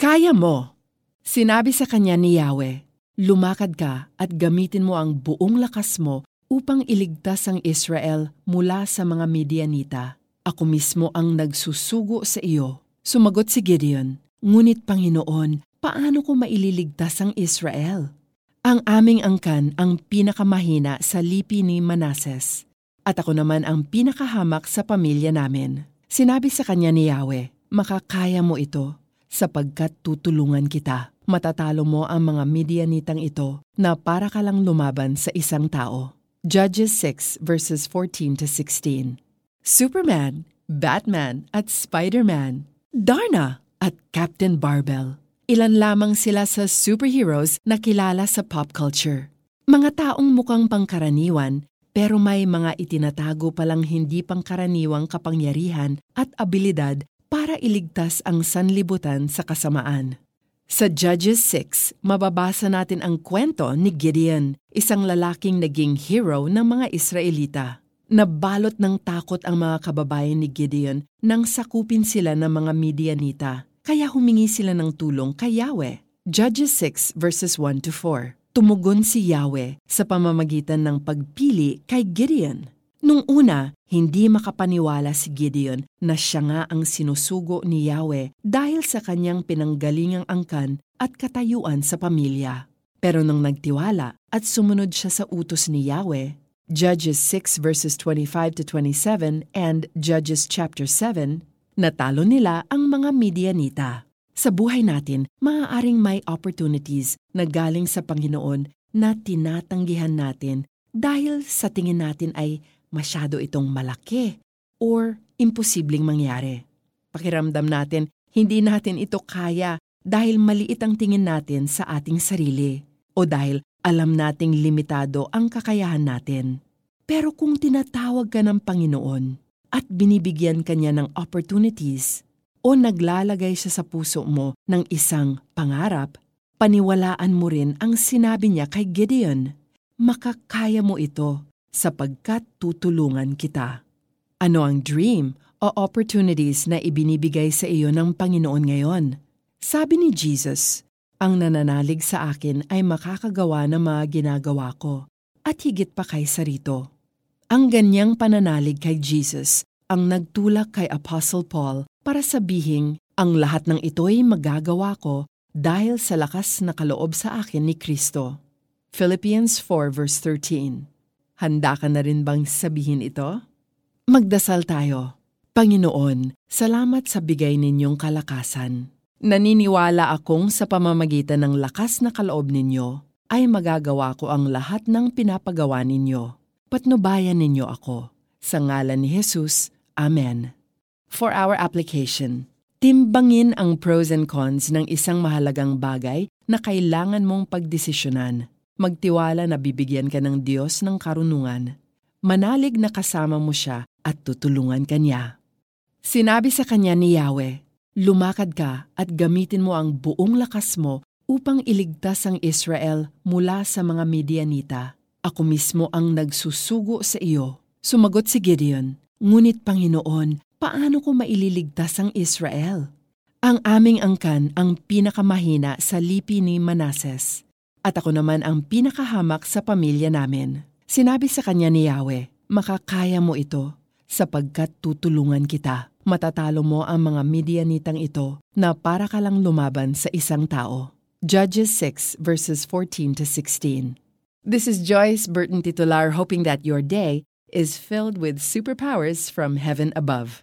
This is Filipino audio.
Kaya mo! Sinabi sa kanya ni Yahweh, Lumakad ka at gamitin mo ang buong lakas mo upang iligtas ang Israel mula sa mga Midianita. Ako mismo ang nagsusugo sa iyo. Sumagot si Gideon, Ngunit Panginoon, paano ko maililigtas ang Israel? Ang aming angkan ang pinakamahina sa lipi ni Manases, at ako naman ang pinakahamak sa pamilya namin. Sinabi sa kanya ni Yahweh, Makakaya mo ito, sapagkat tutulungan kita. Matatalo mo ang mga Midianitang ito na para ka lang lumaban sa isang tao. Judges 6 verses 14 to 16. Superman, Batman at Spider-Man, Darna at Captain Barbell. Ilan lamang sila sa superheroes na kilala sa pop culture. Mga taong mukhang pangkaraniwan pero may mga itinatago palang hindi pangkaraniwang kapangyarihan at abilidad para iligtas ang sanlibutan sa kasamaan. Sa Judges 6, mababasa natin ang kwento ni Gideon, isang lalaking naging hero ng mga Israelita. Nabalot ng takot ang mga kababayan ni Gideon nang sakupin sila ng mga Midianita, kaya humingi sila ng tulong kay Yahweh. Judges 6 verses 1 to 4. Tumugon si Yahweh sa pamamagitan ng pagpili kay Gideon. Nung una, hindi makapaniwala si Gideon na siya nga ang sinusugo ni Yahweh dahil sa kanyang pinanggalingang angkan at katayuan sa pamilya. Pero nang nagtiwala at sumunod siya sa utos ni Yahweh, Judges 6 verses 25 to 27 and Judges chapter 7, natalo nila ang mga Midianita. Sa buhay natin, maaaring may opportunities na galing sa Panginoon na tinatanggihan natin dahil sa tingin natin ay masyado itong malaki or imposibleng mangyari. Pakiramdam natin, hindi natin ito kaya dahil maliit ang tingin natin sa ating sarili o dahil alam nating limitado ang kakayahan natin. Pero kung tinatawag ka ng Panginoon at binibigyan kanya ng opportunities o naglalagay siya sa puso mo ng isang pangarap, paniwalaan mo rin ang sinabi niya kay Gideon. Makakaya mo ito sapagkat tutulungan kita. Ano ang dream o opportunities na ibinibigay sa iyo ng Panginoon ngayon? Sabi ni Jesus, ang nananalig sa akin ay makakagawa ng mga ginagawa ko at higit pa kaysa rito. Ang ganyang pananalig kay Jesus ang nagtulak kay Apostle Paul para sabihing ang lahat ng ito'y magagawa ko dahil sa lakas na kaloob sa akin ni Kristo. Philippians 4 verse 13 Handa ka na rin bang sabihin ito? Magdasal tayo. Panginoon, salamat sa bigay ninyong kalakasan. Naniniwala akong sa pamamagitan ng lakas na kaloob ninyo ay magagawa ko ang lahat ng pinapagawa ninyo. Patnubayan ninyo ako. Sa ngalan ni Jesus, Amen. For our application, timbangin ang pros and cons ng isang mahalagang bagay na kailangan mong pagdesisyonan magtiwala na bibigyan ka ng Diyos ng karunungan. Manalig na kasama mo siya at tutulungan ka niya. Sinabi sa kanya ni Yahweh, Lumakad ka at gamitin mo ang buong lakas mo upang iligtas ang Israel mula sa mga Midianita. Ako mismo ang nagsusugo sa iyo. Sumagot si Gideon, Ngunit Panginoon, paano ko maililigtas ang Israel? Ang aming angkan ang pinakamahina sa lipi ni Manases at ako naman ang pinakahamak sa pamilya namin. Sinabi sa kanya ni Yahweh, makakaya mo ito, sapagkat tutulungan kita. Matatalo mo ang mga Midianitang ito na para ka lang lumaban sa isang tao. Judges 6 verses 14 to 16. This is Joyce Burton Titular hoping that your day is filled with superpowers from heaven above.